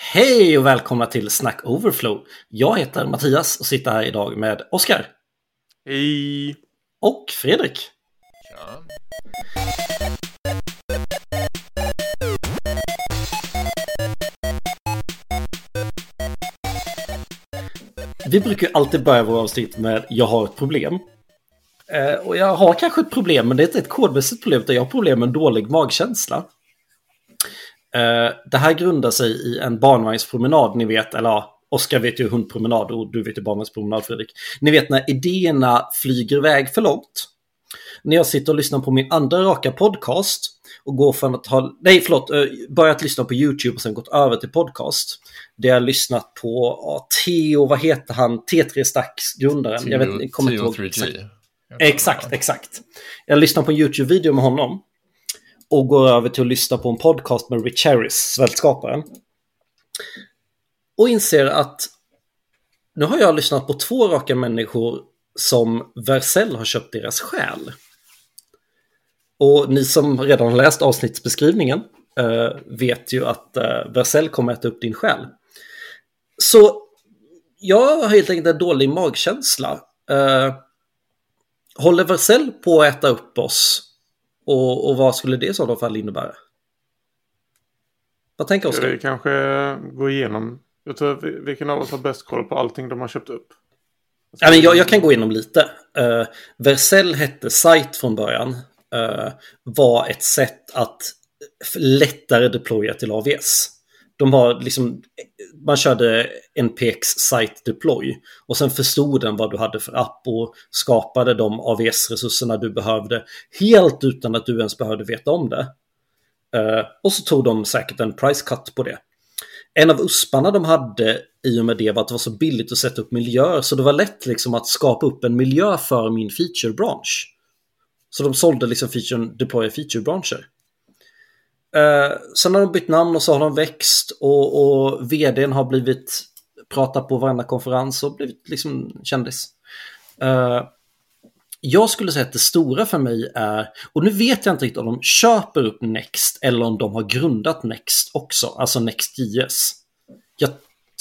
Hej och välkomna till Snack Overflow. Jag heter Mattias och sitter här idag med Oskar. Hej! Och Fredrik. Ja. Vi brukar ju alltid börja våra avsnitt med jag har ett problem. Eh, och jag har kanske ett problem, men det är inte ett kodmässigt problem, utan jag har problem med en dålig magkänsla. Eh, det här grundar sig i en barnvagnspromenad, ni vet, eller ja, Oskar vet ju hundpromenad och du vet ju barnvagnspromenad, Fredrik. Ni vet när idéerna flyger iväg för långt. När jag sitter och lyssnar på min andra raka podcast och går från att ha, nej förlåt, eh, börjat lyssna på YouTube och sen gått över till podcast. Det jag lyssnat på ja, Theo, vad heter han, T3 Stacks grundaren. jag vet, jag kommer inte ihåg. 3G. exakt. Exakt, exakt. Jag lyssnar på en YouTube-video med honom. Och går över till att lyssna på en podcast med Rich Harris, svältskaparen. Och inser att nu har jag lyssnat på två raka människor som Vercel har köpt deras själ. Och ni som redan har läst avsnittsbeskrivningen eh, vet ju att eh, Vercel kommer äta upp din själ. Så jag har helt enkelt en dålig magkänsla. Eh, håller Vercel på att äta upp oss? Och, och vad skulle det i sådana fall innebära? Vad tänker Ska vi Oskar? kanske gå igenom? Jag tror, vi- vilken av oss har bäst koll på allting de har köpt upp? Ja, men jag, jag kan gå igenom lite. Uh, Vercel hette Site från början. eh, var ett sätt att lättare deploya till AVS. De har liksom, man körde NPX Site Deploy och sen förstod den vad du hade för app och skapade de AVS-resurserna du behövde helt utan att du ens behövde veta om det. Uh, och så tog de säkert en price cut på det. En av usparna de hade i och med det var att det var så billigt att sätta upp miljöer så det var lätt liksom att skapa upp en miljö för min feature bransch. Så de sålde liksom feature, deploya feature branscher. Eh, sen har de bytt namn och så har de växt och, och vdn har blivit pratat på varenda konferens och blivit liksom kändis. Eh, jag skulle säga att det stora för mig är, och nu vet jag inte riktigt om de köper upp Next eller om de har grundat Next också, alltså Next.js. Jag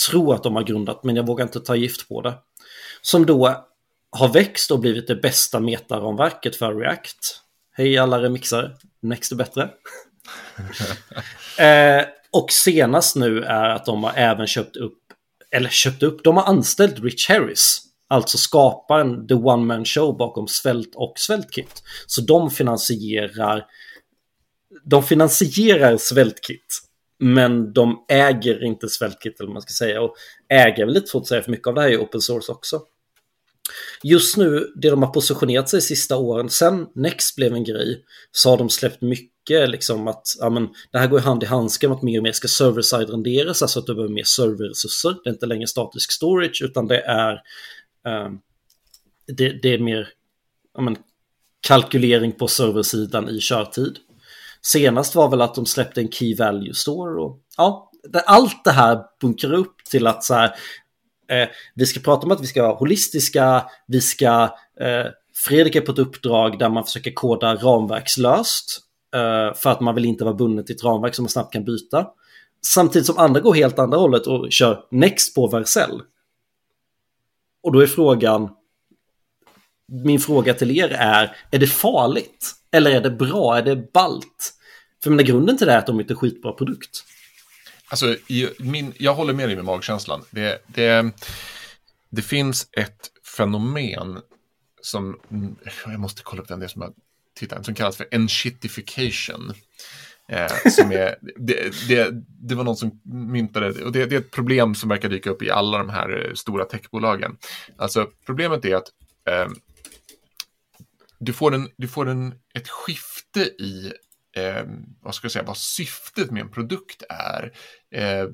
tror att de har grundat, men jag vågar inte ta gift på det. Som då har växt och blivit det bästa metaramverket för React. Hej alla remixare, Next är bättre. eh, och senast nu är att de har även köpt upp, eller köpt upp, de har anställt Rich Harris. Alltså skaparen, the one man show bakom Svält och Svältkit. Så de finansierar, de finansierar Svältkit. Men de äger inte Svältkit eller vad man ska säga. Och äger väl lite svårt att säga för mycket av det här är open source också. Just nu, det de har positionerat sig sista åren, sen Next blev en grej, så har de släppt mycket liksom att ja, men, det här går hand i handske med att mer och mer ska server-side renderas, alltså att du behöver mer serverresurser. Det är inte längre statisk storage, utan det är, eh, det, det är mer ja, men, kalkylering på serversidan i körtid. Senast var väl att de släppte en Key Value Store och ja, det, allt det här bunkrar upp till att så här, eh, vi ska prata om att vi ska vara holistiska, vi ska, eh, Fredrik är på ett uppdrag där man försöker koda ramverkslöst Eh, för att man vill inte vara bunden till ett ramverk som man snabbt kan byta. Samtidigt som andra går helt andra hållet och kör Next på Vercel. Och då är frågan, min fråga till er är, är det farligt? Eller är det bra? Är det balt? För mina grunden till det är att de inte är skitbra produkt. Alltså, i min, jag håller med dig med magkänslan. Det, det, det finns ett fenomen som, jag måste kolla upp den, det som jag tittaren som kallas för enshittification. Eh, som är, det, det, det var någon som myntade och det, det är ett problem som verkar dyka upp i alla de här eh, stora techbolagen. Alltså, problemet är att eh, du får, en, du får en, ett skifte i eh, vad ska jag säga, vad syftet med en produkt är eh,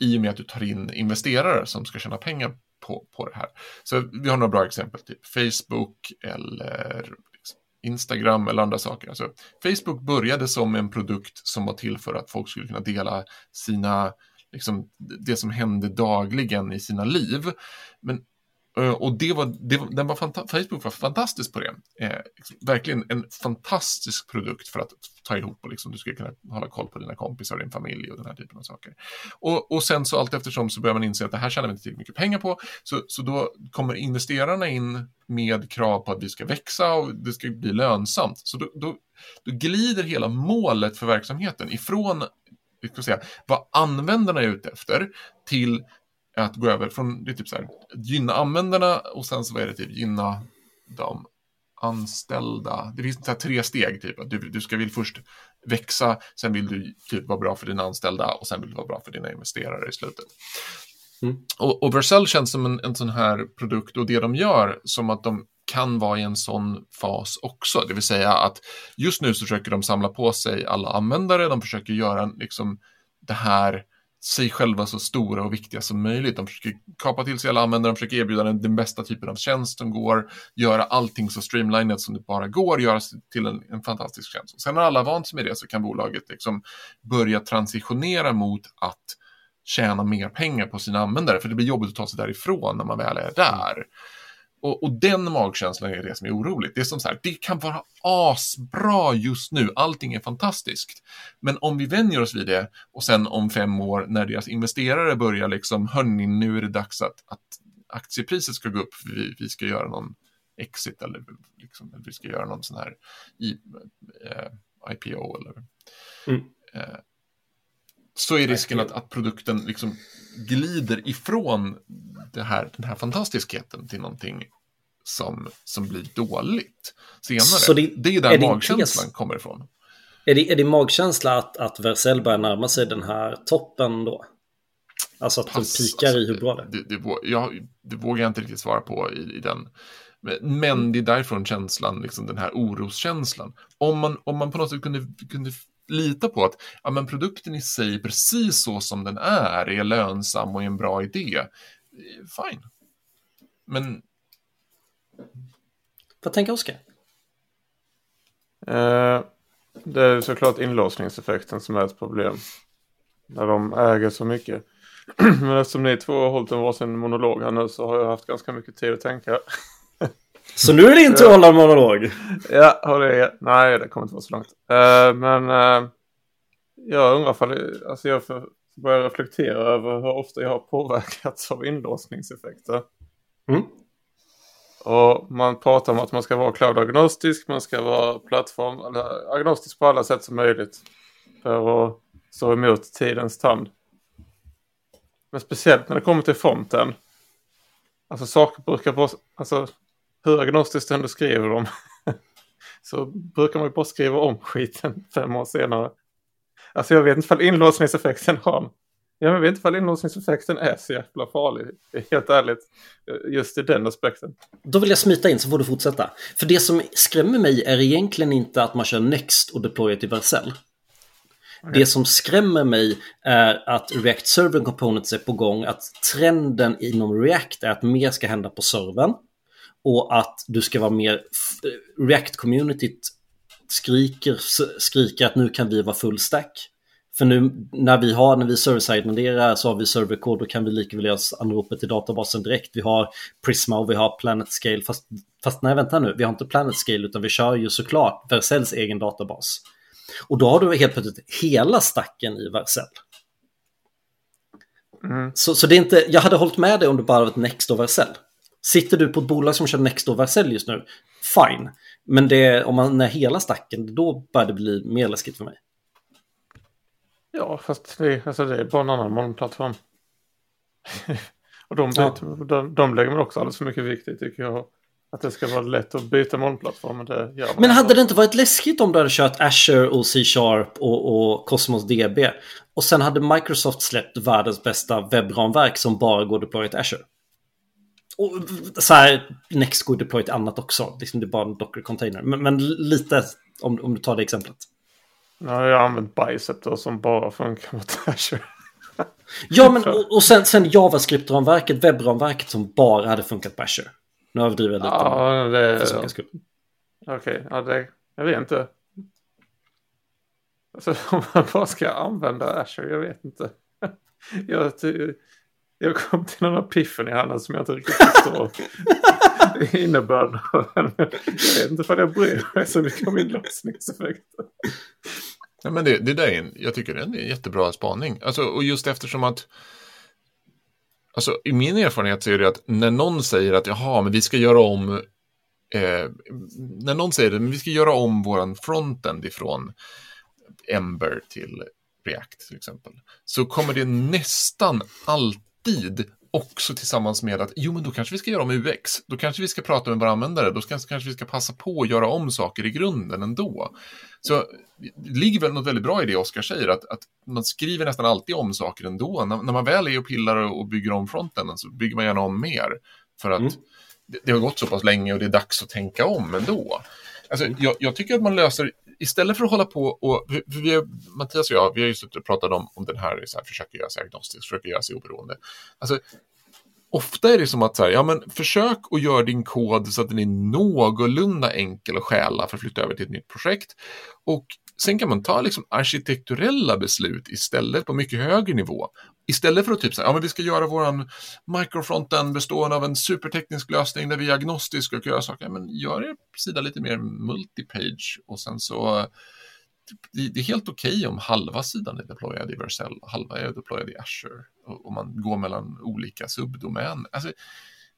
i och med att du tar in investerare som ska tjäna pengar på, på det här. Så vi har några bra exempel, typ Facebook eller Instagram eller andra saker. Alltså, Facebook började som en produkt som var till för att folk skulle kunna dela sina, liksom, det som hände dagligen i sina liv. Men Eh, och det var, det var, den var Facebook var fantastisk på det. Eh, liksom, verkligen en fantastisk produkt för att ta ihop och liksom, du ska kunna hålla koll på dina kompisar och din familj och den här typen av saker. Och, och sen så allt eftersom så börjar man inse att det här tjänar vi inte tillräckligt mycket pengar på. Så, så då kommer investerarna in med krav på att vi ska växa och det ska bli lönsamt. Så då, då, då glider hela målet för verksamheten ifrån ska säga, vad användarna är ute efter till att gå över från, det är typ så här, gynna användarna och sen så är det typ gynna de anställda. Det finns så här tre steg, typ. Du, du ska vill först växa, sen vill du typ vara bra för dina anställda och sen vill du vara bra för dina investerare i slutet. Mm. Och, och Vercel känns som en, en sån här produkt och det de gör som att de kan vara i en sån fas också, det vill säga att just nu så försöker de samla på sig alla användare, de försöker göra liksom det här sig själva så stora och viktiga som möjligt. De försöker kapa till sig alla användare, de försöker erbjuda den, den bästa typen av tjänst som går, göra allting så streamlinat som det bara går, göra till en, en fantastisk tjänst. Och sen när alla vant sig med det så kan bolaget liksom börja transitionera mot att tjäna mer pengar på sina användare, för det blir jobbigt att ta sig därifrån när man väl är där. Och, och, den magkänslan är det som är oroligt. Det är som så här, det kan vara asbra just nu, allting är fantastiskt. Men om vi vänjer oss vid det och sen om fem år när deras investerare börjar liksom, hörni, nu är det dags att, att aktiepriset ska gå upp, för vi, vi ska göra någon exit eller, liksom, eller vi ska göra någon sån här i, eh, IPO eller mm. eh, så är risken att, att produkten liksom glider ifrån det här, den här fantastiskheten till någonting som, som blir dåligt senare. Så det, det är där är magkänslan kommer ifrån. Är det, är det magkänsla att, att Vercel börjar närma sig den här toppen då? Alltså att Pass, den pikar alltså, i hur bra det, det, det, jag, det vågar jag inte riktigt svara på i, i den. Men det är därifrån känslan, liksom den här oroskänslan. Om man, om man på något sätt kunde, kunde lita på att ja, men produkten i sig, precis så som den är, är lönsam och är en bra idé. Fine. Men... Vad tänker Oskar? Eh, det är såklart inlåsningseffekten som är ett problem. När de äger så mycket. Men eftersom ni två har hållit en varsin monolog här nu så har jag haft ganska mycket tid att tänka. Så nu är det att hålla monolog. Ja, håller Nej, det kommer inte vara så långt. Uh, men uh, jag undrar ifall alltså jag börjar reflektera över hur ofta jag har påverkats av inlåsningseffekter. Mm. Och man pratar om att man ska vara cloud-agnostisk, man ska vara plattform, eller agnostisk på alla sätt som möjligt. För att stå emot tidens tand. Men speciellt när det kommer till fronten. Alltså saker brukar vara, alltså hur agnostiskt du ändå skriver dem så brukar man ju bara skriva om skiten fem år senare. Alltså jag vet inte ifall inlåsningseffekten har jag vet inte ifall inlåsningseffekten är så jävla farlig, helt ärligt, just i den aspekten. Då vill jag smita in så får du fortsätta. För det som skrämmer mig är egentligen inte att man kör Next och deployar till Vercel. Okay. Det som skrämmer mig är att React Server Components är på gång, att trenden inom React är att mer ska hända på servern och att du ska vara mer React-communityt skriker, skriker att nu kan vi vara full stack. För nu när vi har, när vi server-side så har vi serverkod, då kan vi lika väl göra anropet till databasen direkt. Vi har Prisma och vi har Planet Scale, fast, fast nej vänta nu, vi har inte Planet Scale utan vi kör ju såklart Vercells egen databas. Och då har du helt plötsligt hela stacken i Vercel. Mm. Så, så det är inte, jag hade hållit med dig om det bara var ett Next och Vercel. Sitter du på ett bolag som kör Next och Vercel just nu, fine. Men det, om man är hela stacken, då börjar det bli mer läskigt för mig. Ja, fast det, alltså det är bara en annan molnplattform. och de, byter, ja. de, de lägger man också alldeles för mycket vikt i tycker jag. Att det ska vara lätt att byta molnplattform. Men, det gör men hade det inte varit läskigt om du hade kört Azure och C-sharp och, och Cosmos DB och sen hade Microsoft släppt världens bästa webbramverk som bara går deployat till Azure? Och så här, Next går deploy till annat också. Liksom det är bara en Docker-container. Men, men, lite om, om du tar det exemplet. Ja, jag har använt Bicep som bara funkar mot Azure. ja, men och, och sen, sen JavaScript-ramverket, webbramverket som bara hade funkat på Azure. Nu överdriver jag lite. Ja, det... Okej, okay, ja, det... Jag vet inte. Alltså om man bara ska använda Azure, jag vet inte. jag, jag kom till någon i Hanna som jag inte riktigt förstår innebörden av. Jag vet inte för jag bryr mig så mycket om inlåsningseffekter. Ja, men det, det där är en, jag tycker det är en jättebra spaning. Alltså, och just eftersom att Alltså, i min erfarenhet så är det att när någon säger att jaha, men vi ska göra om eh, när någon säger att vi ska göra om våran frontend ifrån Ember till React till exempel, så kommer det nästan alltid också tillsammans med att jo, men då kanske vi ska göra om UX. Då kanske vi ska prata med våra användare. Då kanske, kanske vi ska passa på att göra om saker i grunden ändå. Så det ligger väl något väldigt bra i det Oskar säger, att, att man skriver nästan alltid om saker ändå. När, när man väl är och pillar och, och bygger om fronten så bygger man gärna om mer. För att mm. det, det, har gått så pass länge och det är dags att tänka om ändå. Alltså, mm. jag, jag tycker att man löser istället för att hålla på och, vi, Mattias och jag, vi har ju suttit och pratat om, om den här, så här, försöker göra sig agnostisk, försöker göra sig oberoende. Alltså, ofta är det som att så här, ja men försök att göra din kod så att den är någorlunda enkel att stjäla för att flytta över till ett nytt projekt. Och sen kan man ta liksom arkitekturella beslut istället på mycket högre nivå. Istället för att typ säga, ja men vi ska göra våran microfronten bestående av en superteknisk lösning där vi är agnostiska och göra saker, ja, men gör er sida lite mer multipage och sen så typ, det är helt okej okay om halva sidan är deployad i Vercel, halva är deployad i Azure och man går mellan olika subdomäner. Alltså,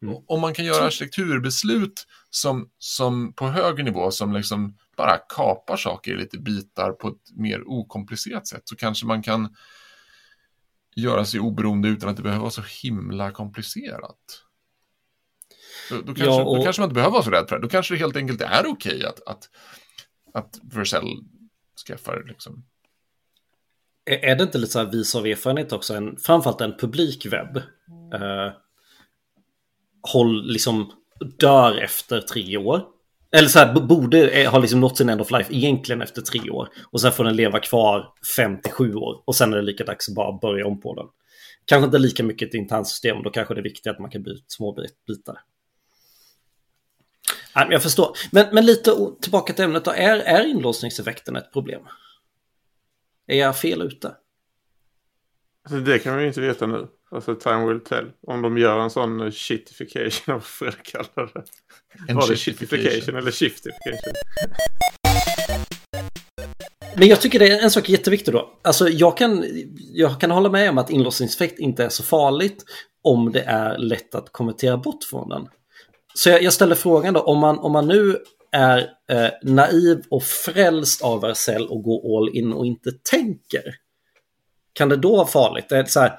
mm. Om man kan göra arkitekturbeslut som, som på högre nivå som liksom bara kapar saker i lite bitar på ett mer okomplicerat sätt så kanske man kan göra sig oberoende utan att det behöver vara så himla komplicerat. Då, då, kanske, ja, och... då kanske man inte behöver vara så rädd för det. Då kanske det helt enkelt är okej okay att, att, att Vercel skaffar liksom. Är det inte lite så här vis av erfarenhet också, en, framförallt en publikwebb eh, håll, liksom dör efter tre år. Eller så här, borde eh, ha liksom nått sin end of life egentligen efter tre år. Och sen får den leva kvar fem till sju år. Och sen är det lika dags att bara börja om på den. Kanske inte lika mycket ett internt system, då kanske det är viktigt att man kan byta små bitar. Jag förstår. Men, men lite tillbaka till ämnet då. Är, är inlåsningseffekten ett problem? Är jag fel ute? Alltså det kan vi ju inte veta nu. Alltså time will tell. Om de gör en sån shitification, vad får jag kalla det? En Var det shitification eller shiftification? Men jag tycker det är en sak jätteviktig då. Alltså jag kan, jag kan hålla med om att inlåsningseffekt inte är så farligt om det är lätt att konvertera bort från den. Så jag, jag ställer frågan då, om man, om man nu är eh, naiv och frälst av Vercel och går all in och inte tänker, kan det då vara farligt? Det är så här,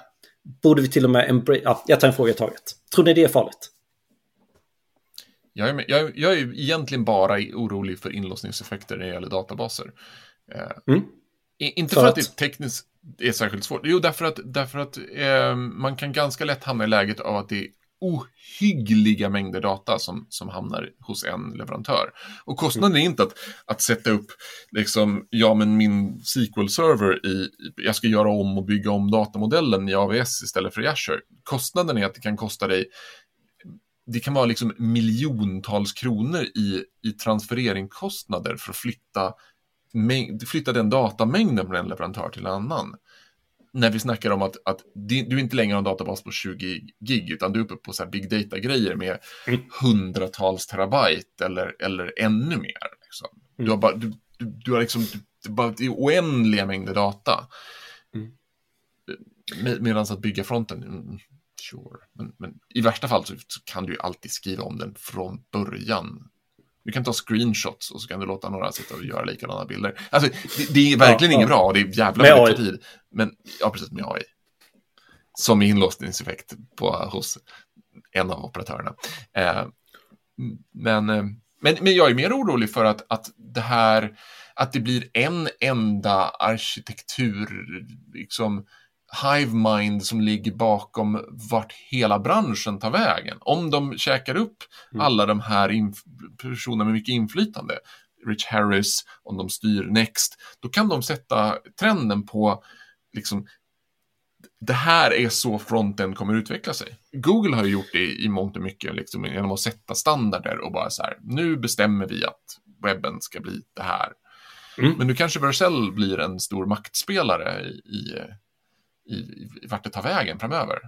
borde vi till och med embrace... Ja, jag tar en fråga i taget. Tror ni det är farligt? Jag är, jag, jag är egentligen bara orolig för inlåsningseffekter när det gäller databaser. Eh, mm. Inte för, för att, att det tekniskt är särskilt svårt. Jo, därför att, därför att eh, man kan ganska lätt hamna i läget av att det ohyggliga mängder data som, som hamnar hos en leverantör. Och kostnaden är inte att, att sätta upp, liksom, ja men min SQL-server i, jag ska göra om och bygga om datamodellen i AVS istället för i Azure. Kostnaden är att det kan kosta dig det kan vara liksom miljontals kronor i, i transfereringskostnader för att flytta, flytta den datamängden från en leverantör till en annan när vi snackar om att, att du inte längre har en databas på 20 gig, utan du är uppe på så big data-grejer med mm. hundratals terabyte eller, eller ännu mer. Liksom. Mm. Du har bara, du, du, du har liksom, du, bara, oändliga mängder data. Mm. Med, Medan att bygga fronten, mm, sure. Men, men, i värsta fall så kan du ju alltid skriva om den från början du kan ta screenshots och så kan du låta några sitta och göra likadana bilder. Alltså, det, det är verkligen ja, inget bra och det är jävla mycket tid. Men, ja, precis med AI. Som inlåsningseffekt på, hos en av operatörerna. Eh, men, eh, men, men jag är mer orolig för att, att det här, att det blir en enda arkitektur, liksom, Hivemind som ligger bakom vart hela branschen tar vägen. Om de käkar upp mm. alla de här personerna med mycket inflytande, Rich Harris, om de styr Next, då kan de sätta trenden på liksom det här är så fronten kommer utveckla sig. Google har ju gjort det i mångt och mycket liksom, genom att sätta standarder och bara så här, nu bestämmer vi att webben ska bli det här. Mm. Men nu kanske Vercel blir en stor maktspelare i, i i, vart det tar vägen framöver.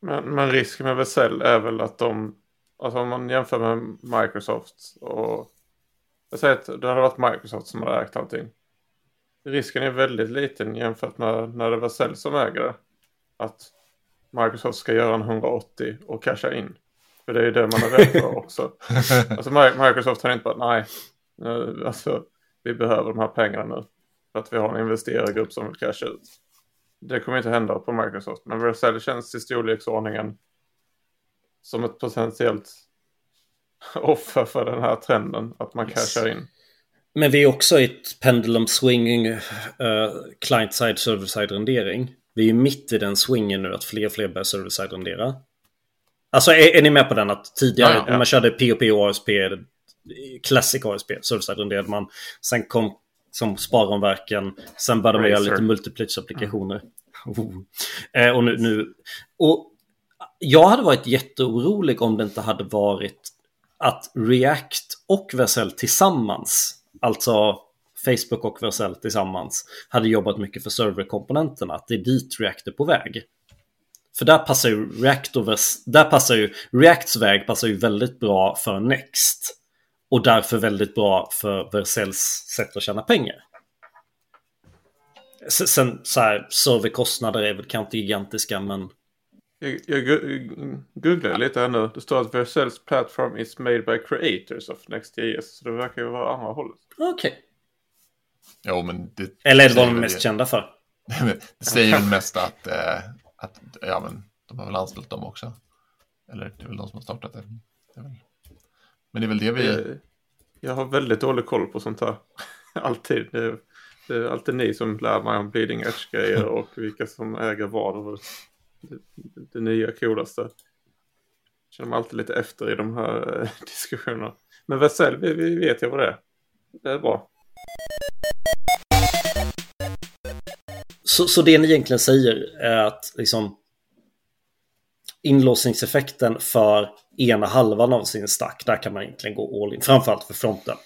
Men, men risken med Vercel är väl att de, alltså om man jämför med Microsoft och jag säger att det hade varit Microsoft som hade ägt allting. Risken är väldigt liten jämfört med när det var Cell som äger det. Att Microsoft ska göra en 180 och casha in. För det är ju det man är rädd för också. Alltså Microsoft har inte bara, nej, alltså vi behöver de här pengarna nu. För att vi har en investerargrupp som vill casha ut. Det kommer inte hända på Microsoft. Men Vercel känns i storleksordningen som ett potentiellt offer för den här trenden. Att man yes. cashar in. Men vi är också i ett pendulum swinging uh, client-side, server-side rendering. Vi är mitt i den swingen nu att fler och fler börjar server-side rendera. Alltså är, är, ni med på den att tidigare ja, ja. när man körde POP och ASP, Classic ASP, server-side renderade man. Sen kom som sparomverken. Sen började man göra lite multiplitch-applikationer. Mm. Oh. Eh, och nu, nu, och jag hade varit jätteorolig om det inte hade varit att React och Vercel tillsammans, alltså Facebook och Vercel tillsammans, hade jobbat mycket för serverkomponenterna. Att det är dit React är på väg. För där passar ju React och Vers där passar ju Reacts väg passar ju väldigt bra för Next. Och därför väldigt bra för Vercells sätt att tjäna pengar. Sen så här, serverkostnader är väl kanske gigantiska men... Jag, jag googlar lite här nu. Det står att Vercells platform is made by creators of Next.js. Så det verkar ju vara andra hållet. Okej. Okay. Jo, men det, Eller är det vad de är mest kända för? det säger ju mest att, äh, att ja, men, de har väl anställt dem också. Eller det är väl de som har startat det. det väl... Men det är väl det vi... Jag, jag har väldigt dålig koll på sånt här. alltid. Det är, det är, alltid ni som lär mig om bleeding edge-grejer och vilka som äger vad. Och det, det nya coolaste. Jag känner mig alltid lite efter i de här eh, diskussionerna. Men Vercel, vi, vi vet ju vad det är. Det är bra. Så, så det ni egentligen säger är att liksom inlåsningseffekten för ena halvan av sin stack, där kan man egentligen gå all in. Framförallt för fronten.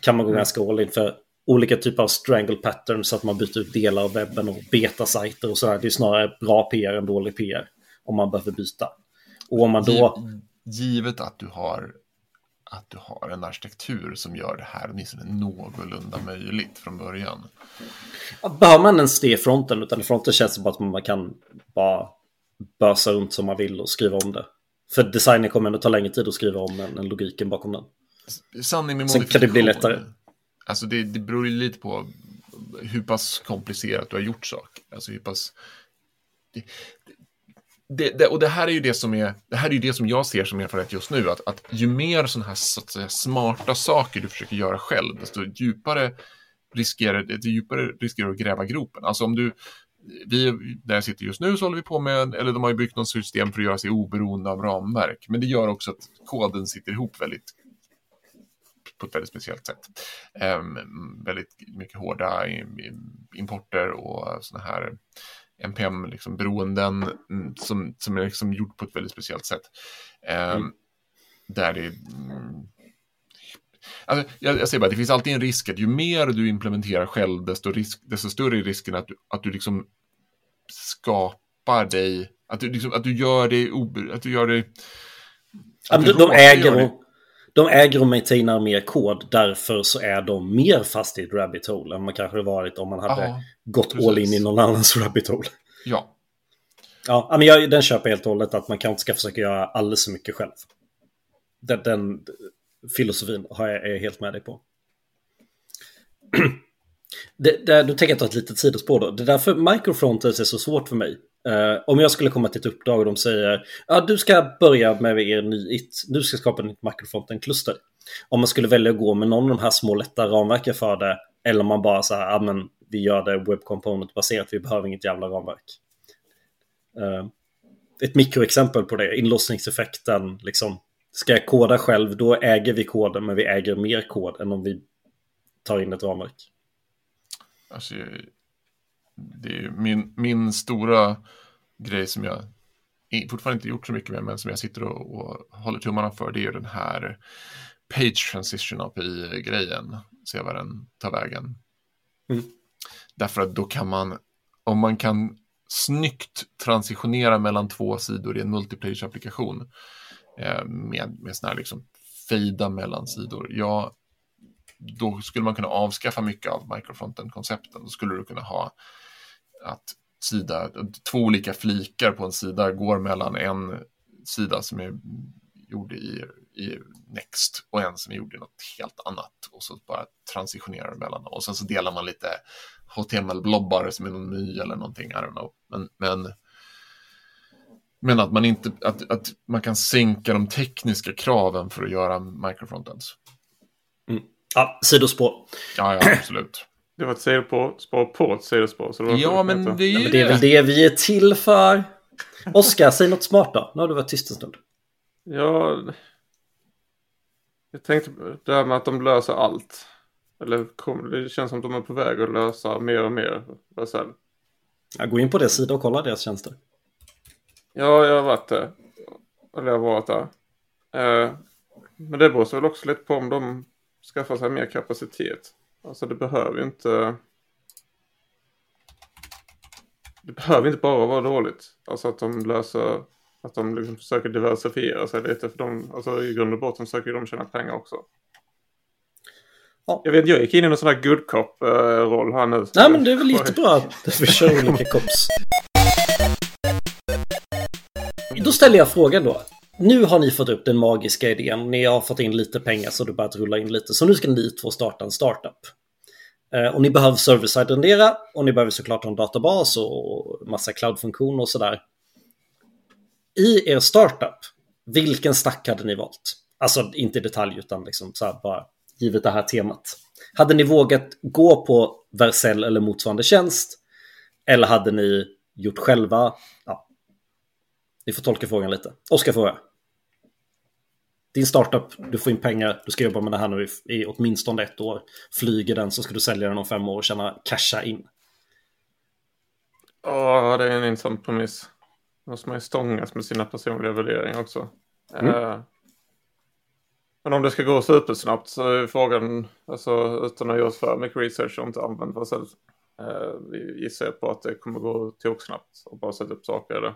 Kan man gå mm. ganska all in för olika typer av strangle patterns så att man byter ut delar av webben och betasajter och sådär. Det är snarare bra PR än dålig PR om man behöver byta. Och om man då... Givet att du har att du har en arkitektur som gör det här åtminstone någorlunda möjligt från början. Behöver man ens det i fronten? Utan i fronten känns det bara att man kan bara bösa runt som man vill och skriva om det. För designen kommer ändå ta längre tid att skriva om än, än logiken bakom den. Sanning med Sen kan det bli lättare. Alltså det, det beror ju lite på hur pass komplicerat du har gjort saker. Alltså hur pass... Det, det, det, och det här är ju det som är, det här är ju det som jag ser som erfarenhet just nu, att, att ju mer sådana här så säga, smarta saker du försöker göra själv, desto djupare riskerar, desto djupare riskerar du att gräva gropen. Alltså om du, vi, där jag sitter just nu så håller vi på med, eller de har ju byggt något system för att göra sig oberoende av ramverk, men det gör också att koden sitter ihop väldigt på ett väldigt speciellt sätt. Um, väldigt mycket hårda importer och sådana här NPM-beroenden liksom, som, som är liksom gjort på ett väldigt speciellt sätt. Um, mm. Där det mm, Alltså, jag, jag säger bara, det finns alltid en risk att ju mer du implementerar själv, desto, risk, desto större är risken att du, att du liksom skapar dig, att du, liksom, att du gör det, att du gör det... Ja, de, de, äger och, de äger och maintainar mer kod, därför så är de mer fast i ett rabbit hole än man kanske varit om man hade Aha, gått precis. all in i någon annans rabbit hole. Ja. Ja, men jag, den köper helt och hållet att man kanske ska försöka göra alldeles för mycket själv. Den, den filosofin har jag, är jag helt med dig på. Det, det, du tänker jag ta ett litet sidospår då. Det är därför microfronters är så svårt för mig. Uh, om jag skulle komma till ett uppdrag och de säger ja, du ska börja med er ny it. Du ska skapa ett nytt microfronten-kluster. Om man skulle välja att gå med någon av de här små lätta ramverken för det. Eller om man bara så här, ja men vi gör det web component baserat, vi behöver inget jävla ramverk. Uh, ett mikroexempel på det, inlåsningseffekten, liksom Ska jag koda själv, då äger vi koden, men vi äger mer kod än om vi tar in ett ramverk. Alltså, det är min, min stora grej som jag fortfarande inte gjort så mycket med, men som jag sitter och, och håller tummarna för, det är den här Page Transition API-grejen. Se vad den tar vägen. Mm. Därför att då kan man, om man kan snyggt transitionera mellan två sidor i en multiplayer-applikation Eh, med, med sådana här liksom fejda mellan sidor. Ja, då skulle man kunna avskaffa mycket av microfronten-koncepten. Då skulle du kunna ha att sida, två olika flikar på en sida går mellan en sida som är gjord i, i Next och en som är gjord i något helt annat och så bara transitionerar mellan dem och sen så delar man lite HTML-blobbar som är någon ny eller någonting, I don't know. Men, men, men att man inte, att, att man kan sänka de tekniska kraven för att göra microfrontends. Mm. Ja, sidospår. Ja, ja, absolut. Det var ett sidospår spår på ett sidospår. Så det var ja, men det är ju ja, men det är väl det vi är till för. Oskar, säg något smart då. Nu har du varit tyst en stund. Ja, jag tänkte det här med att de löser allt. Eller det känns som att de är på väg att lösa mer och mer. Vercel. Jag går in på deras sida och kollar deras tjänster. Ja, jag har varit där. Eller jag har varit där. Eh, men det beror väl också lite på om de skaffar sig mer kapacitet. Alltså det behöver ju inte... Det behöver inte bara vara dåligt. Alltså att de löser... Att de liksom försöker diversifiera sig lite. För de, alltså i grund och botten försöker de tjäna pengar också. Ja. Jag vet jag gick in i någon sån här good cop-roll här nu. Nej men det är väl jättebra att vi kör olika cops. Då ställer jag frågan då. Nu har ni fått upp den magiska idén. Ni har fått in lite pengar så det börjat rulla in lite. Så nu ska ni två starta en startup. Eh, och ni behöver server-side rendera och ni behöver såklart ha en databas och massa cloud-funktioner och sådär. I er startup, vilken stack hade ni valt? Alltså inte i detalj utan liksom så här bara givet det här temat. Hade ni vågat gå på Vercel eller motsvarande tjänst? Eller hade ni gjort själva? Ja. Ni får tolka frågan lite. Oskar fråga. Din startup, du får in pengar, du ska jobba med det här nu i, i åtminstone ett år. Flyger den så ska du sälja den om fem år och tjäna casha in. Ja, det är en intressant premiss. Måste man ju stångas med sina personliga värderingar också. Mm. Uh, men om det ska gå supersnabbt så är frågan, alltså utan att göra för mycket research och inte använt vad själv, eh, gissar jag på att det kommer gå toksnabbt och bara sätta upp saker. Eh,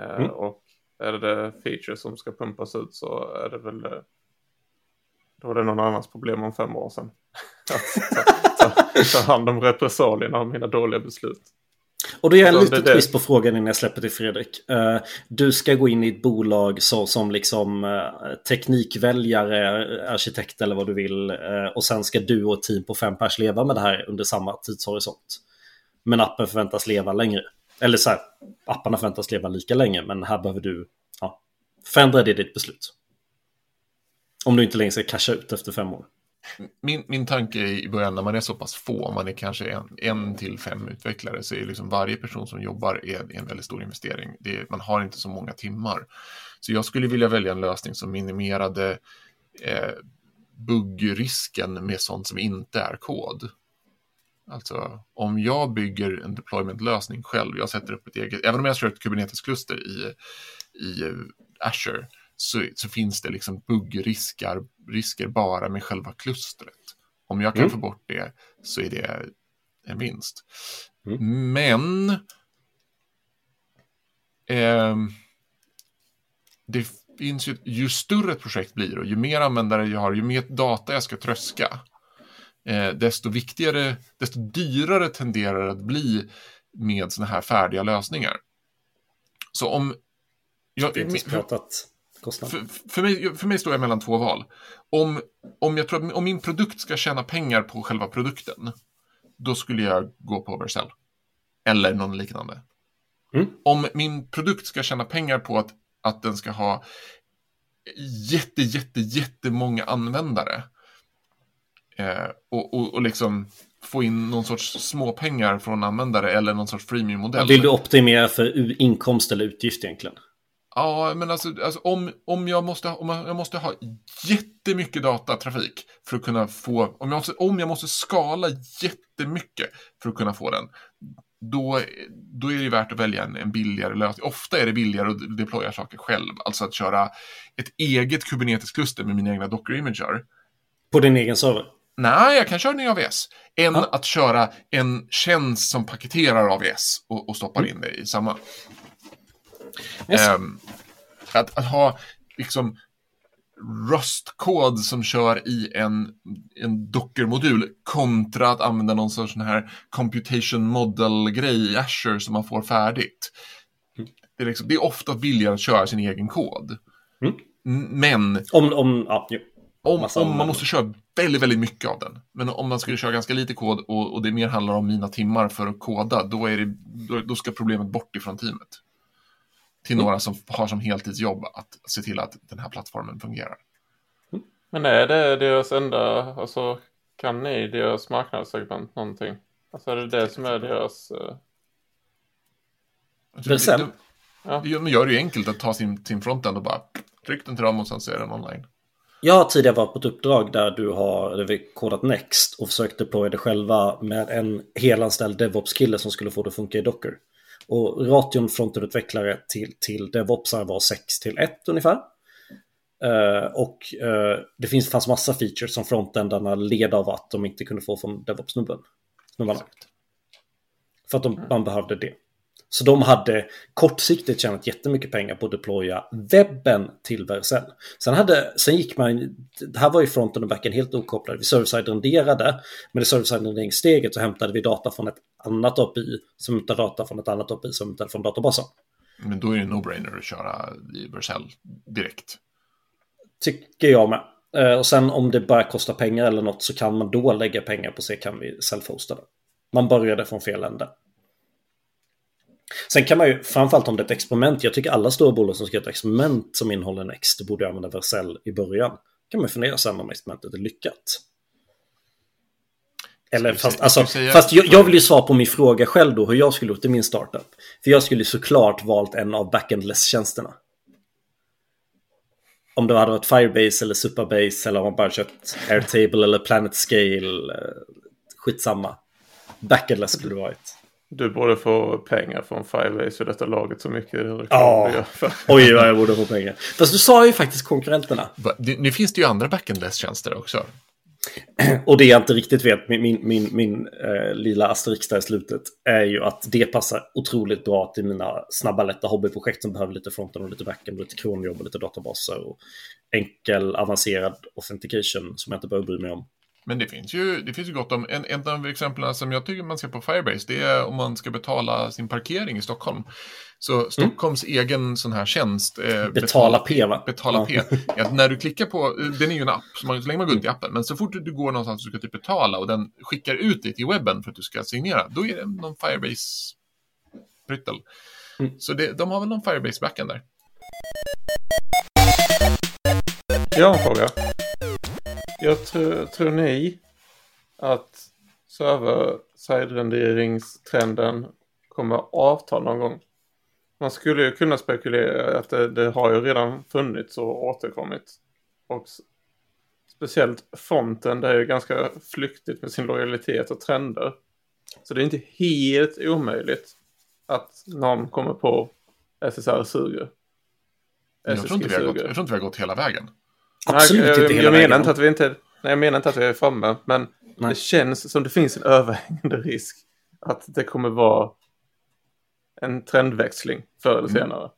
mm. Och är det features som ska pumpas ut så är det väl eh, då är det någon annans problem om fem år sedan. ta, ta, ta hand om repressalierna av mina dåliga beslut. Och då gör jag en liten twist på frågan innan jag släpper till Fredrik. Uh, du ska gå in i ett bolag så, som liksom teknikväljare, arkitekt eller vad du vill. Och sen ska du och ett team på fem pers leva med det här under samma tidshorisont. Men appen förväntas leva längre. Eller så här, apparna förväntas leva lika länge, men här behöver du ja, förändra det ditt beslut. Om du inte längre ska casha ut efter fem år min, min tanke i början när man är så pass få, om man är kanske en, en till fem utvecklare, så är liksom varje person som jobbar är en väldigt stor investering. Det, man har inte så många timmar. Så jag skulle vilja välja en lösning som minimerade eh, buggrisken med sånt som inte är kod. Alltså om jag bygger en deployment-lösning själv, jag sätter upp ett eget, även om jag kör ett Kubernetes-kluster i, i Azure, så, så finns det liksom buggrisker risker bara med själva klustret. Om jag kan mm. få bort det så är det en vinst. Mm. Men eh, det finns ju, ju större ett projekt blir och ju mer användare jag har, ju mer data jag ska tröska, eh, desto viktigare, desto dyrare tenderar det att bli med sådana här färdiga lösningar. Så om... Jag, pratat kostnad. För, för, mig, för mig står jag mellan två val. Om, om, jag tror att, om min produkt ska tjäna pengar på själva produkten, då skulle jag gå på Vercel. Eller någon liknande. Mm. Om min produkt ska tjäna pengar på att, att den ska ha jätte, jätte, jättemånga användare och, och, och liksom få in någon sorts småpengar från användare eller någon sorts freemium-modell. Vill du optimera för inkomst eller utgift egentligen? Ja, men alltså, alltså, om, om, jag måste, om jag måste ha jättemycket datatrafik för att kunna få, om jag måste, om jag måste skala jättemycket för att kunna få den, då, då är det värt att välja en, en billigare lösning. Ofta är det billigare att deploya saker själv, alltså att köra ett eget Kubernetes-kluster med mina egna Docker-imager. På din egen server? Nej, jag kan köra den i AVS. Än Ja. att köra en tjänst som paketerar AVS och, och stoppar Mm. in det i samma. Yes. Ehm, att, att ha liksom Rust-kod som kör i en, en Docker-modul kontra att använda någon sorts sån här computation model-grej i Azure som man får färdigt. Mm. Det är, liksom, det är ofta billigare att köra sin egen kod. Mm. Men Om, om, ja, om, om man måste köra väldigt, väldigt mycket av den. Men om man skulle köra ganska lite kod och, och det mer handlar om mina timmar för att koda, då, är det, då, då ska problemet bort ifrån teamet. Till Mm. några som har som heltidsjobb att se till att den här plattformen fungerar. Men är det deras enda, alltså kan ni deras marknadssegment någonting? Alltså är det det som är deras, eh, Alltså, Vercel? Det, Ja. det, det gör det ju enkelt att ta sin, sin frontend och bara tryck den till dem och sen så är den online. Jag har tidigare varit på ett uppdrag där du har kodat Next och försökt deploya det själva med en helanställd DevOps-kille som skulle få det att funka i Docker. Och ration frontendutvecklare till, till DevOpsar var 6 till 1 ungefär. Eh, och eh, det finns, fanns massa features som frontendarna led av att de inte kunde få från DevOps-snubben. För att de, man behövde det. Så de hade kortsiktigt tjänat jättemycket pengar på att deploya webben till Vercel. Sen, hade, sen gick man, det här var ju fronten och backen helt okopplade. Vi server-side renderade, men i server-side renderingssteget så hämtade vi data från ett annat API som hämtade data från ett annat API som hämtade från databasen. Men då är det no-brainer att köra i Vercel direkt. Tycker jag med. Eh, Och sen om det börjar kosta pengar eller något så kan man då lägga pengar på se kan vi self-hosta det. Man började från fel ände. Sen kan man ju, framförallt om det är ett experiment, jag tycker alla stora bolag som ska göra ett experiment som innehåller Next borde använda Vercel i början. kan man fundera sen om experimentet är lyckat. Eller fast, alltså, fast jag, jag vill ju svara på min fråga själv då hur jag skulle gjort i min startup. För jag skulle ju såklart valt en av backendless-tjänsterna. Om det hade varit Firebase eller Supabase eller om man bara köpt Airtable eller Planetscale. eh, Skitsamma. Backendless skulle det varit. Du borde få pengar från Firebase i detta laget så mycket reklam Ja. för. Oj vad jag borde få pengar. Fast du sa ju faktiskt konkurrenterna. Va- Nu finns det ju andra backend-less-tjänster också. Och det jag inte riktigt vet, min, min, min, min eh, lilla asterix där i slutet, är ju att det passar otroligt bra till mina snabba lätta hobbyprojekt som behöver lite fronten och lite backen, och lite kronjobb och lite databaser och enkel avancerad authentication som jag inte behöver bry mig om. Men det finns ju, det finns ju gott om, en, en av exemplen som jag tycker man ser på Firebase, det är om man ska betala sin parkering i Stockholm. Så Stockholms egen sån här tjänst, eh, Mm. Betala P, va? Betala Ja. P. Ja, när du klickar på, den är ju en app, så, man, så länge man går runt i appen, men så fort du går någonstans och ska typ betala och den skickar ut dig till webben för att du ska signera, då är det någon Firebase-pryttel. Mm. Så det, de har väl någon Firebase-backend där. Jag har en fråga. Jag tror, tror ni att server-side-renderingstrenden kommer avta någon gång? Man skulle ju kunna spekulera att det, det har ju redan funnits och återkommit. Och speciellt fronten, det är ju ganska flyktigt med sin lojalitet och trender. Så det är inte helt omöjligt att någon kommer på SSR suger. Jag tror, inte vi har gått, jag tror inte vi har gått hela vägen. Absolut Nej, jag, inte hela jag vägen. menar inte att vi inte, nej, jag menar inte att vi är framme, men Nej. det känns som det finns en överhängande risk att det kommer vara en trendväxling förr eller senare.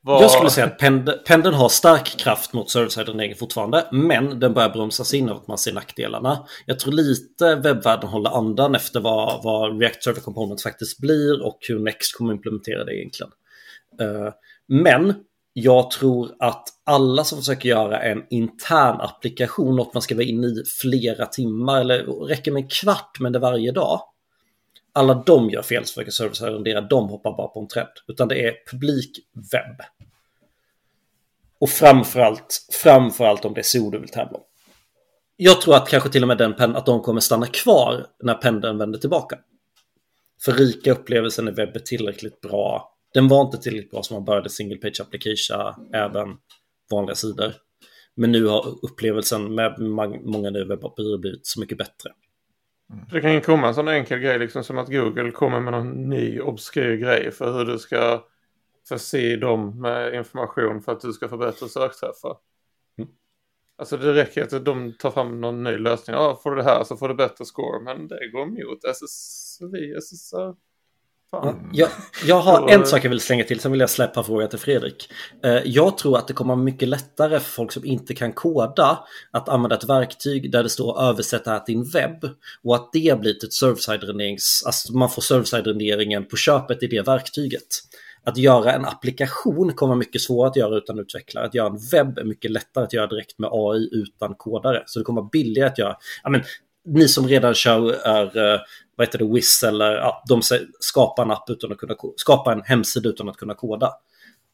Vad- Jag skulle säga att pend- pendeln har stark kraft mot server-side fortfarande, men den börjar bromsas in av att man ser nackdelarna. Jag tror lite webbvärlden håller andan efter vad, vad React Server Components faktiskt blir och hur Next kommer implementera det egentligen. Eh, men jag tror att alla som försöker göra en intern applikation, något man ska vara inne i flera timmar eller räcker med en kvart med det varje dag. Alla de gör fel som försöker servicearrendera. de hoppar bara på en trend. Utan det är publik webb. Och framförallt, framförallt om det är SO du vill tävla om. Jag tror att kanske till och med den pen, att de kommer stanna kvar när pendeln vänder tillbaka. För rika upplevelsen i webb är tillräckligt bra. Den var inte tillräckligt bra som man började single page application, även vanliga sidor. Men nu har upplevelsen med många nya webbappar blivit så mycket bättre. Det kan ju komma en sån enkel grej liksom som att Google kommer med någon ny obskyr grej för hur du ska förse dem med information för att du ska få bättre sökträffar. Mm. Alltså det räcker att de tar fram någon ny lösning. Ja, får du det här så får du bättre score. Men det går emot SSV, SSR. Fan. Jag, jag har en sak jag vill slänga till, sen vill jag släppa frågan till Fredrik. Eh, jag tror att det kommer vara mycket lättare för folk som inte kan koda att använda ett verktyg där det står översätta här till din webb och att det blir till ett server-side renderings, alltså man får server-side renderingen på köpet i det verktyget. Att göra en applikation kommer vara mycket svårare att göra utan utvecklare. Att göra en webb är mycket lättare att göra direkt med AI utan kodare. Så det kommer vara billigare att göra. Ja, men, ni som redan kör är, eh, vad heter det, Wiz eller ja, de skapar en app utan att kunna skapa en hemsida utan att kunna koda.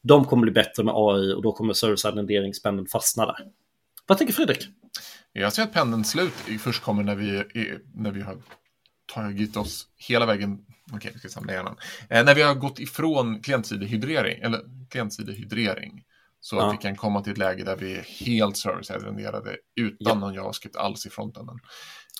De kommer bli bättre med AI och då kommer service renderingspendeln fastna där. Vad tänker Fredrik? Jag ser att pendeln slut först kommer när vi, när vi har tagit oss hela vägen Okej, okay, vi ska samla hjärnan. Eh, när vi har gått ifrån klientsidehydrering, eller klientsidehydrering, så ja. att vi kan komma till ett läge där vi är helt service-renderade utan ja. någon JavaScript alls i frontenden.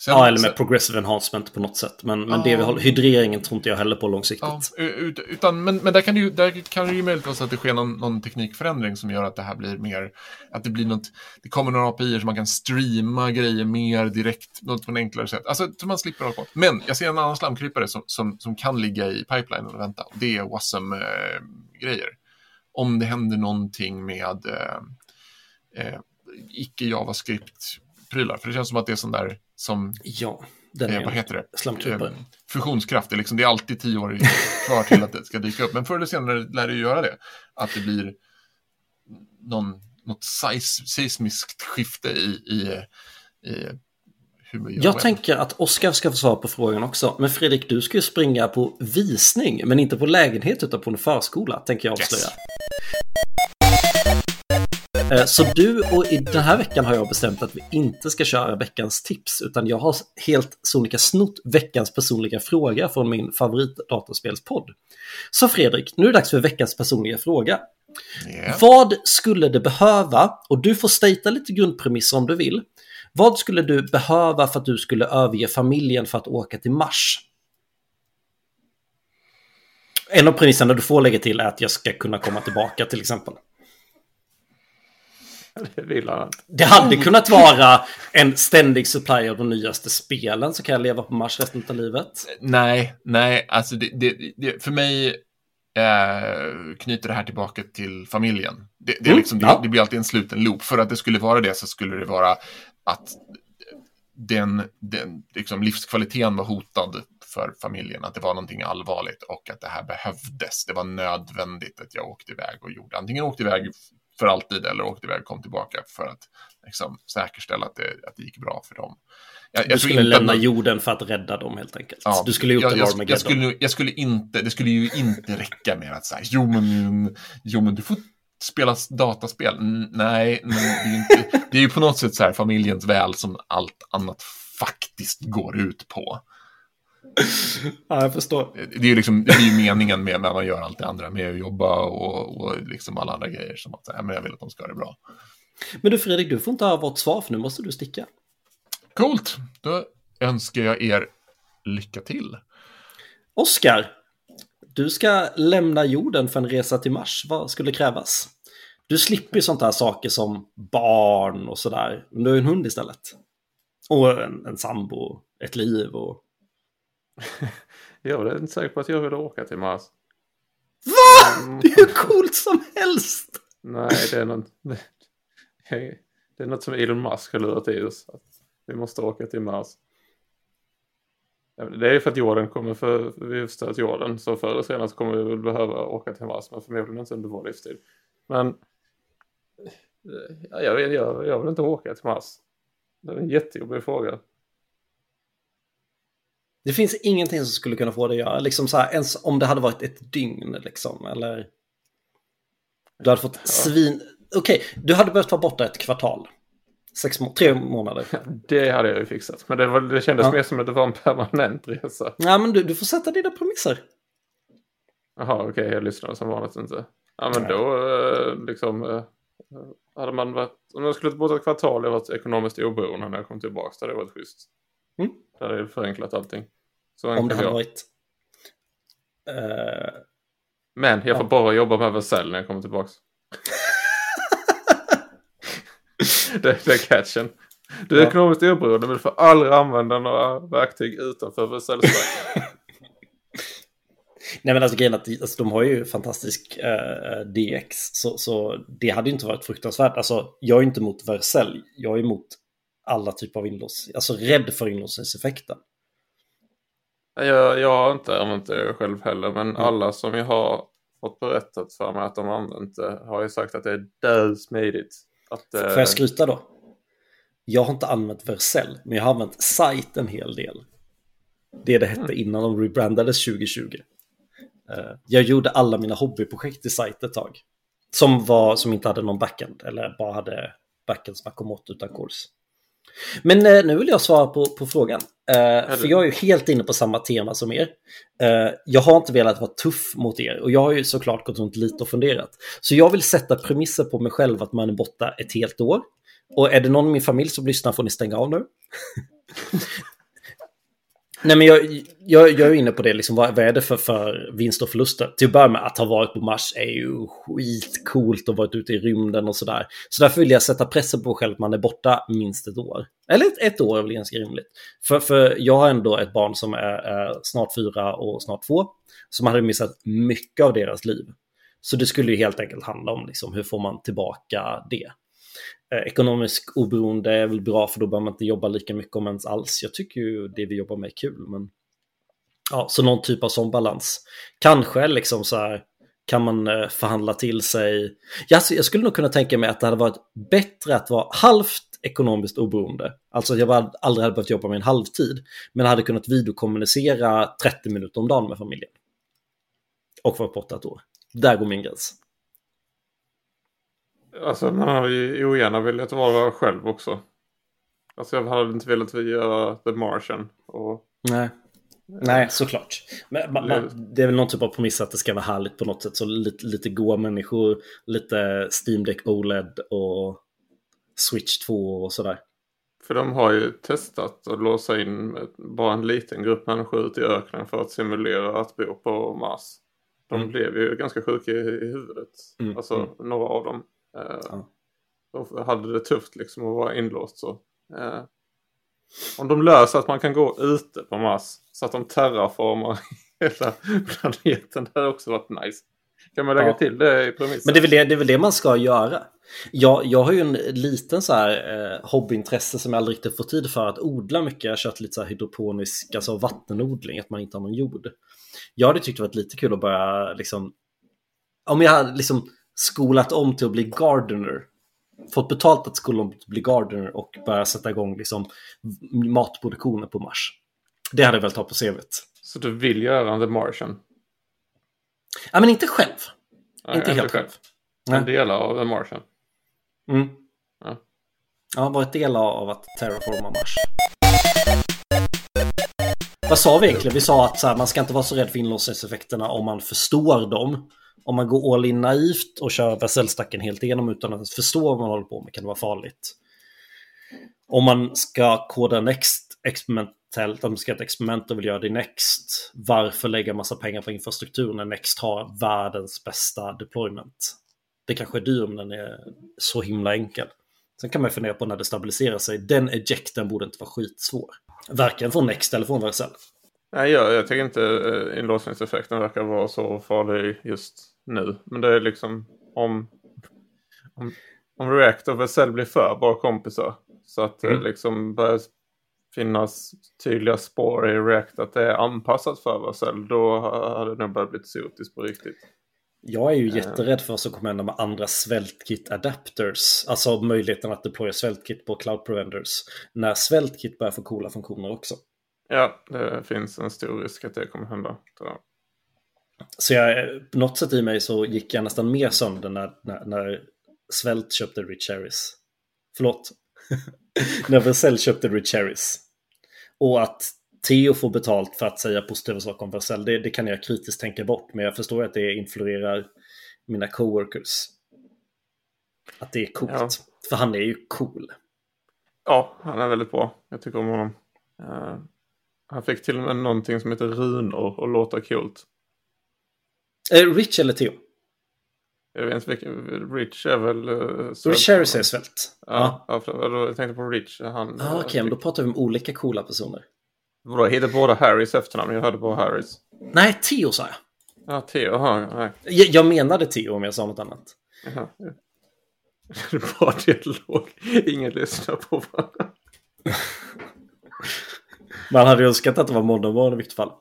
Sen, ja, eller med sen, progressive enhancement på något sätt. Men, men det vi håller, hydreringen tror inte jag heller på långsiktigt. Ja, utan, men men där, kan det ju, där kan det ju möjligtvis att det sker någon, någon, teknikförändring som gör att det här blir mer, att det blir något, det kommer några API som man kan streama grejer mer direkt, något på en enklare sätt. Alltså, så man slipper hålla på. Men jag ser en annan slamkrypare som, som, som kan ligga i pipelinen och vänta. Det är Wasm-grejer. Eh, Om det händer någonting med eh, eh, icke-JavaScript-prylar. För det känns som att det är sån där som... Ja, den eh, vad heter det? Eh, fusionskraft. Det är, liksom, det är alltid tio år kvar till att det ska dyka upp. Men förr eller senare lär det ju göra det. Att det blir någon, något seismiskt skifte i, i, i hur vi Jag tänker att Oskar ska få svar på frågan också. Men Fredrik, du ska ju springa på visning, men inte på lägenhet utan på en förskola, tänker jag avslöja. Yes. Eh, så du och i den här veckan har jag bestämt att vi inte ska köra veckans tips utan jag har helt sonika snott veckans personliga fråga från min favorit datorspelspodd. Så Fredrik, nu är det dags för veckans personliga fråga. Yeah. Vad skulle det behöva, och du får stejta lite grundpremisser om du vill. Vad skulle du behöva för att du skulle överge familjen för att åka till Mars? En av premisserna du får lägga till är att jag ska kunna komma tillbaka till exempel. Det vill han Det hade kunnat vara en ständig supply av de nyaste spelen så kan jag leva på Mars resten av livet. Nej, nej, alltså det, det, det, för mig eh, knyter det här tillbaka till familjen. Det, det, mm, liksom, ja. det, blir alltid en sluten loop. För att det skulle vara det så skulle det vara att den, den liksom livskvaliteten var hotad för familjen, att det var någonting allvarligt och att det här behövdes. Det var nödvändigt att jag åkte iväg och gjorde, antingen åkte iväg för alltid eller åkte iväg och kom tillbaka för att liksom, säkerställa att det, att det gick bra för dem. Jag, du skulle lämna jorden för att rädda dem helt enkelt. Ja, du skulle gjort jag, jag, jag, skulle, jag skulle inte, det skulle ju inte räcka med att säga, jo men, jo men du får spela dataspel. nej, men det är, inte, det är ju på något sätt så här familjens väl som allt annat faktiskt går ut på. Ja, jag förstår. Det är ju liksom, det är ju meningen med när man gör allt det andra, med att jobba och, och liksom alla andra grejer. Som att, ja, men jag vill att de ska ha det bra. Men du Fredrik, du får inte ha vårt svar för nu måste du sticka. Coolt, då önskar jag er lycka till. Oskar, du ska lämna jorden för en resa till Mars. Vad skulle krävas? Du slipper ju sånt här saker som barn och sådär. Men du har ju en hund istället. Och en, en sambo, ett liv och jag är inte säker på att jag vill åka till Mars. VA? Mm. Det är hur coolt som helst! Nej, det är något, det är något som Elon Musk har lurat i oss. Att vi måste åka till Mars. Det är för att jorden kommer för, vi har förstört jorden. Så förr eller senare kommer vi väl behöva åka till Mars. Men förmodligen inte under vår livstid. Men jag, vet, jag, jag vill inte åka till Mars. Det är en jättejobbig fråga. Det finns ingenting som skulle kunna få det att göra, liksom så här, ens om det hade varit ett dygn liksom, eller... Du hade fått svin... Okej, okay, du hade behövt vara borta ett kvartal. Sex må tre månader. Det hade jag ju fixat. Men det, var, det kändes ja. mer som att det var en permanent resa. Ja, men du, du får sätta dina premisser. Jaha, okej, okay, jag lyssnade som vanligt inte. Ja, men då eh, liksom... Eh, hade man varit... Om jag skulle bort ett kvartal och varit ekonomiskt oberoende när jag kom tillbaka, det hade varit schysst. Mm. Det hade förenklat allting. Så Om det hade jag. varit... Uh... Men jag får ja. bara jobba med Vercel när jag kommer tillbaks. det, det är catchen. Du är Ja. ekonomiskt oberoende men du får aldrig använda några verktyg utanför Versaillesbacken. Nej men alltså grejen att alltså, de har ju fantastisk eh, DX. Så, så det hade ju inte varit fruktansvärt. Alltså jag är inte emot Vercel. Jag är emot alla typer av inlåsning. Alltså rädd för inlåsningseffekten. jag, jag har inte använt det själv heller men Mm. alla som jag har fått berättat för mig att de har använt det har ju sagt att det är dödsmidigt. Att, eh, Får jag skryta då? Jag har inte använt Vercel, men jag har använt Site en hel del. Det det hette innan de rebrandades 2020. Eh, Jag gjorde alla mina hobbyprojekt i Site ett tag. Som, var, som inte hade någon backend, eller bara hade backend som kom åt utan kurs. Men eh, nu vill jag svara på, på frågan. Eh, för jag är ju helt inne på samma tema som er. Jag har inte velat vara tuff mot er och jag har ju såklart gått runt lite och funderat. Så jag vill sätta premisser på mig själv att man är borta ett helt år. Och är det någon i min familj som lyssnar får ni stänga av nu. Nej men jag, jag, jag är inne på det, liksom, vad, vad är det för, för vinst och förluster? Till att börja med, att ha varit på Mars är ju skitcoolt och varit ute i rymden och sådär. Så därför vill jag sätta pressen på mig själv att man är borta minst ett år. Eller ett, ett år är väl ganska rimligt. För, för jag har ändå ett barn som är, är snart fyra och snart två. Som hade missat mycket av deras liv. Så det skulle ju helt enkelt handla om liksom, hur får man tillbaka det. Eh, ekonomisk oberoende är väl bra för då behöver man inte jobba lika mycket om ens alls. Jag tycker ju det vi jobbar med är kul. Men... Ja, så någon typ av sån balans. Kanske liksom så här kan man eh, förhandla till sig. Alltså, jag skulle nog kunna tänka mig att det hade varit bättre att vara halvt ekonomiskt oberoende. Alltså att jag aldrig hade behövt jobba med en halvtid. Men hade kunnat videokommunicera 30 minuter om dagen med familjen. Och varit borta ett år. Där går min gräns. Alltså man har ju ogärna velat vara själv också. Alltså jag hade inte velat göra The Martian. Och, Nej. Nej, såklart. Men man, man, det är väl någon typ av premiss att det ska vara härligt på något sätt. Så lite, lite goa människor, lite Steam Deck OLED och Switch 2 och sådär. för de har ju testat att låsa in bara en liten grupp människor ute i öknen för att simulera att bo på Mars. De Mm. blev ju ganska sjuka i, i huvudet. Mm, Alltså mm. några av dem. Eh, Ja. De hade det tufft liksom att vara inlåst så. Eh, om de löser att man kan gå ute på Mars så att de terraformar hela planeten. Det hade också varit nice. Kan man lägga Ja. till det i premissen? Men det är, väl det, det är väl det man ska göra. Jag, jag har ju en liten så här eh, hobbyintresse som jag aldrig riktigt får tid för att odla mycket. Jag har kört lite så här hydroponisk, alltså vattenodling, att man inte har någon jord. Jag hade tyckt det varit lite kul att börja liksom, om jag hade liksom skolat om till att bli gardener, fått betalt att skola om till att bli gardener och börja sätta igång liksom matproduktionen på Mars. Det hade jag väl ta på CVt. Så du vill göra The Martian? Ja, men inte själv. Nej, inte helt själv. Nej. En del av The Martian. Mm. Ja. Har varit del av att terraforma Mars. Vad sa vi egentligen? Vi sa att här, man ska inte vara så rädd för inlåsningseffekterna om man förstår dem. Om man går all in naivt och kör Vercellstacken helt igenom utan att förstå vad man håller på med kan det vara farligt. Om man ska koda Next experimentellt, om man ska göra ett experiment och vill göra det i Next, varför lägga massa pengar på infrastruktur när Next har världens bästa deployment? Det kanske är dyrt om den är så himla enkel. Sen kan man fundera på när det stabiliserar sig. Den ejecten borde inte vara skitsvår. Varken från Next eller från Vercel. Nej, jag, jag tycker inte eh, inlåsningseffekten verkar vara så farlig just nu. Men det är liksom om, om, om React och Vercel blir för bra kompisar. Så att det Mm. liksom börjar finnas tydliga spår i React att det är anpassat för Vercel. Då hade det nog börjat bli sotiskt på riktigt. Jag är ju jätterädd för vad som kommer hända med andra svältkit adapters. Alltså möjligheten att deploya svältkit på cloud providers. När svältkit börjar få coola funktioner också. Ja, det finns en stor risk att det kommer hända. Så jag, på något sätt i mig så gick jag nästan mer sönder när, när, när Svält köpte Rich Harris. Förlåt. när Vercel köpte Rich Harris. Och att Theo får betalt för att säga positiva saker om Vercel, det, det kan jag kritiskt tänka bort. Men jag förstår att det influerar mina coworkers. Att det är coolt. Ja. För han är ju cool. Ja, han är väldigt bra. Jag tycker om honom. Eh, han fick till och med någonting som heter runor och låta coolt. Eh, Rich eller Theo? Jag vet inte vilken, Rich är väl... Uh, Rich Harris är svält. Ja, ja. ja jag tänkte på Rich. Han, ah, Okej, okay, men då pratar vi om olika coola personer. Vadå, heter båda Harrys efternamn? Jag hörde på Harrys. Nej, Theo sa jag. Ja, Theo. Aha, nej. Jag, jag menade Theo om jag sa något annat. Det är bara dialog. Ingen lyssnar på varandra. Man hade önskat att det var Mondomorgon i vilket fall.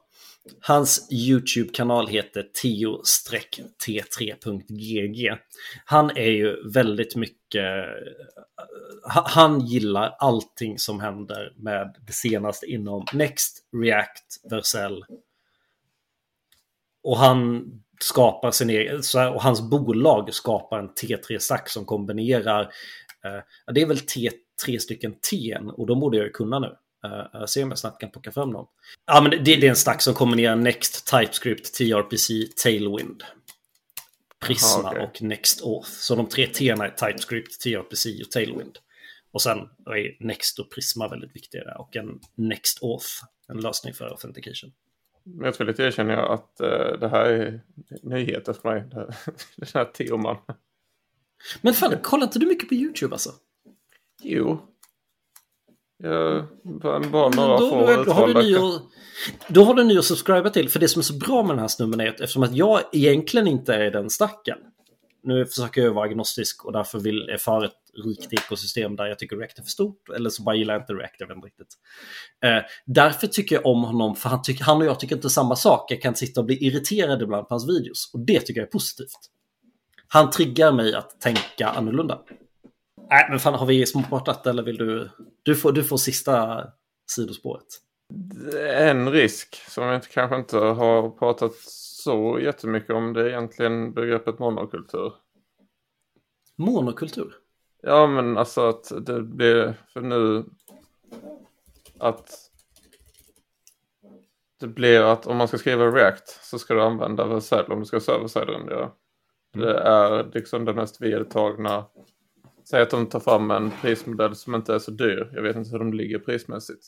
Hans YouTube-kanal heter tio-t3.gg. Han är ju väldigt mycket... Han gillar allting som händer med det senaste inom Next, React, Vercel. Och han skapar sin egen, och hans bolag skapar en T3-stack som kombinerar, eh, det är väl T, tre stycken T och de borde jag ju kunna nu. Uh, se om jag snabbt kan plocka fram dem. Ja, men det, det är en stack som kombinerar Next, TypeScript, TRPC, Tailwind. Prisma Aha, okay. och Next Auth. Så de tre T är TypeScript, TRPC och Tailwind. Och sen är Next och Prisma väldigt viktiga och en Next Auth, en lösning för authentication. Men jag tror lite erkänner jag att uh, det här är nyheter för mig. Den här teoman. Men fan, kollar inte du mycket på YouTube alltså? Jo, jag, bara några då, få då, har du ny då har du ny att subscriba till. För det som är så bra med den här snubben är att eftersom att jag egentligen inte är den stacken. Nu försöker jag vara agnostisk och därför vill jag för ett rikt ekosystem där jag tycker React är för stort. Eller så bara gillar jag inte React, jag vet inte riktigt. Eh, därför tycker jag om honom, för han, tycker, han och jag tycker inte samma sak. Jag kan sitta och bli irriterad ibland på hans videos. Och det tycker jag är positivt. Han triggar mig att tänka annorlunda. Nej, men fan har vi småpratat eller vill du? Du får, du får sista sidospåret. En risk som vi kanske inte har pratat så jättemycket om det är egentligen begreppet monokultur. Monokultur? Ja men alltså att det blir för nu att det blir att om man ska skriva React så ska du använda Vercel om du ska server-side rendera. Mm. Det är liksom det mest vedertagna Säg att de tar fram en prismodell som inte är så dyr. Jag vet inte hur de ligger prismässigt.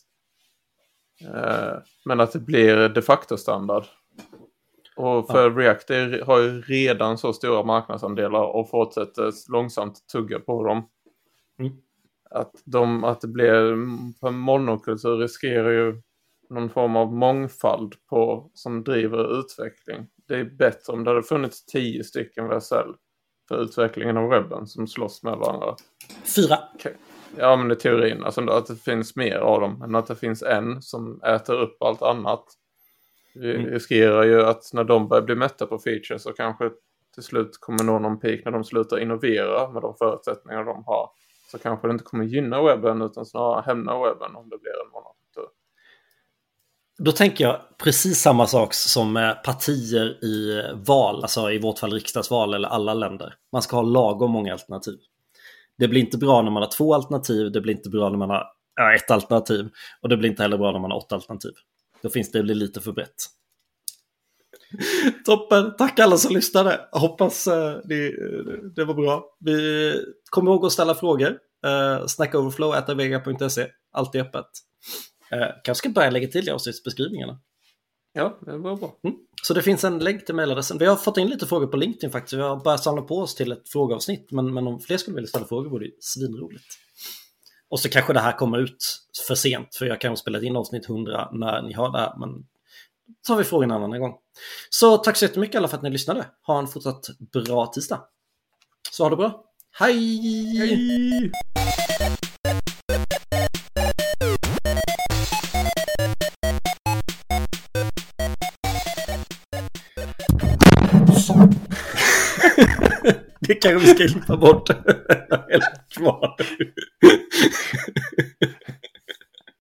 Eh, men att det blir de facto standard. Och för ja. React har ju redan så stora marknadsandelar och fortsätter långsamt tugga på dem. Mm. Att, de, att det blir, för monokultur riskerar ju någon form av mångfald på, som driver utveckling. Det är bättre om det hade funnits tio stycken VSL för utvecklingen av webben som slåss med varandra. Fyra. Okay. Ja, men i teorin. Alltså att det finns mer av dem. än att det finns en som äter upp allt annat. Vi mm. riskerar ju att när de börjar bli mätta på features så kanske till slut kommer nå någon peak när de slutar innovera med de förutsättningar de har. Så kanske det inte kommer gynna webben utan snarare hämna webben om det blir en monokultur. Då tänker jag precis samma sak som med partier i eh, val, alltså i vårt fall riksdagsval eller alla länder. Man ska ha lagom många alternativ. Det blir inte bra när man har två alternativ, det blir inte bra när man har ett alternativ och det blir inte heller bra när man har åtta alternativ. Då finns det, det blir lite för brett. Toppen, tack alla som lyssnade. Hoppas eh, det, det var bra. Vi kommer ihåg att ställa frågor. Uh, alltid öppet. Eh, kanske ska börja lägga till i avsnittsbeskrivningarna. Ja, det var bra. Mm. Så det finns en länk till mejladressen. Vi har fått in lite frågor på LinkedIn faktiskt. Vi har börjat samla på oss till ett frågeavsnitt. Men, men om fler skulle vilja ställa frågor vore det svinroligt. Och så kanske det här kommer ut för sent. För jag kan ha spelat in avsnitt 100 när ni har det här. Men så tar vi frågan en annan gång. Så tack så jättemycket alla för att ni lyssnade. Ha en fortsatt bra tisdag. Så ha det bra. Hej! Hej! Det kanske vi ska klippa bort. Eller kvar.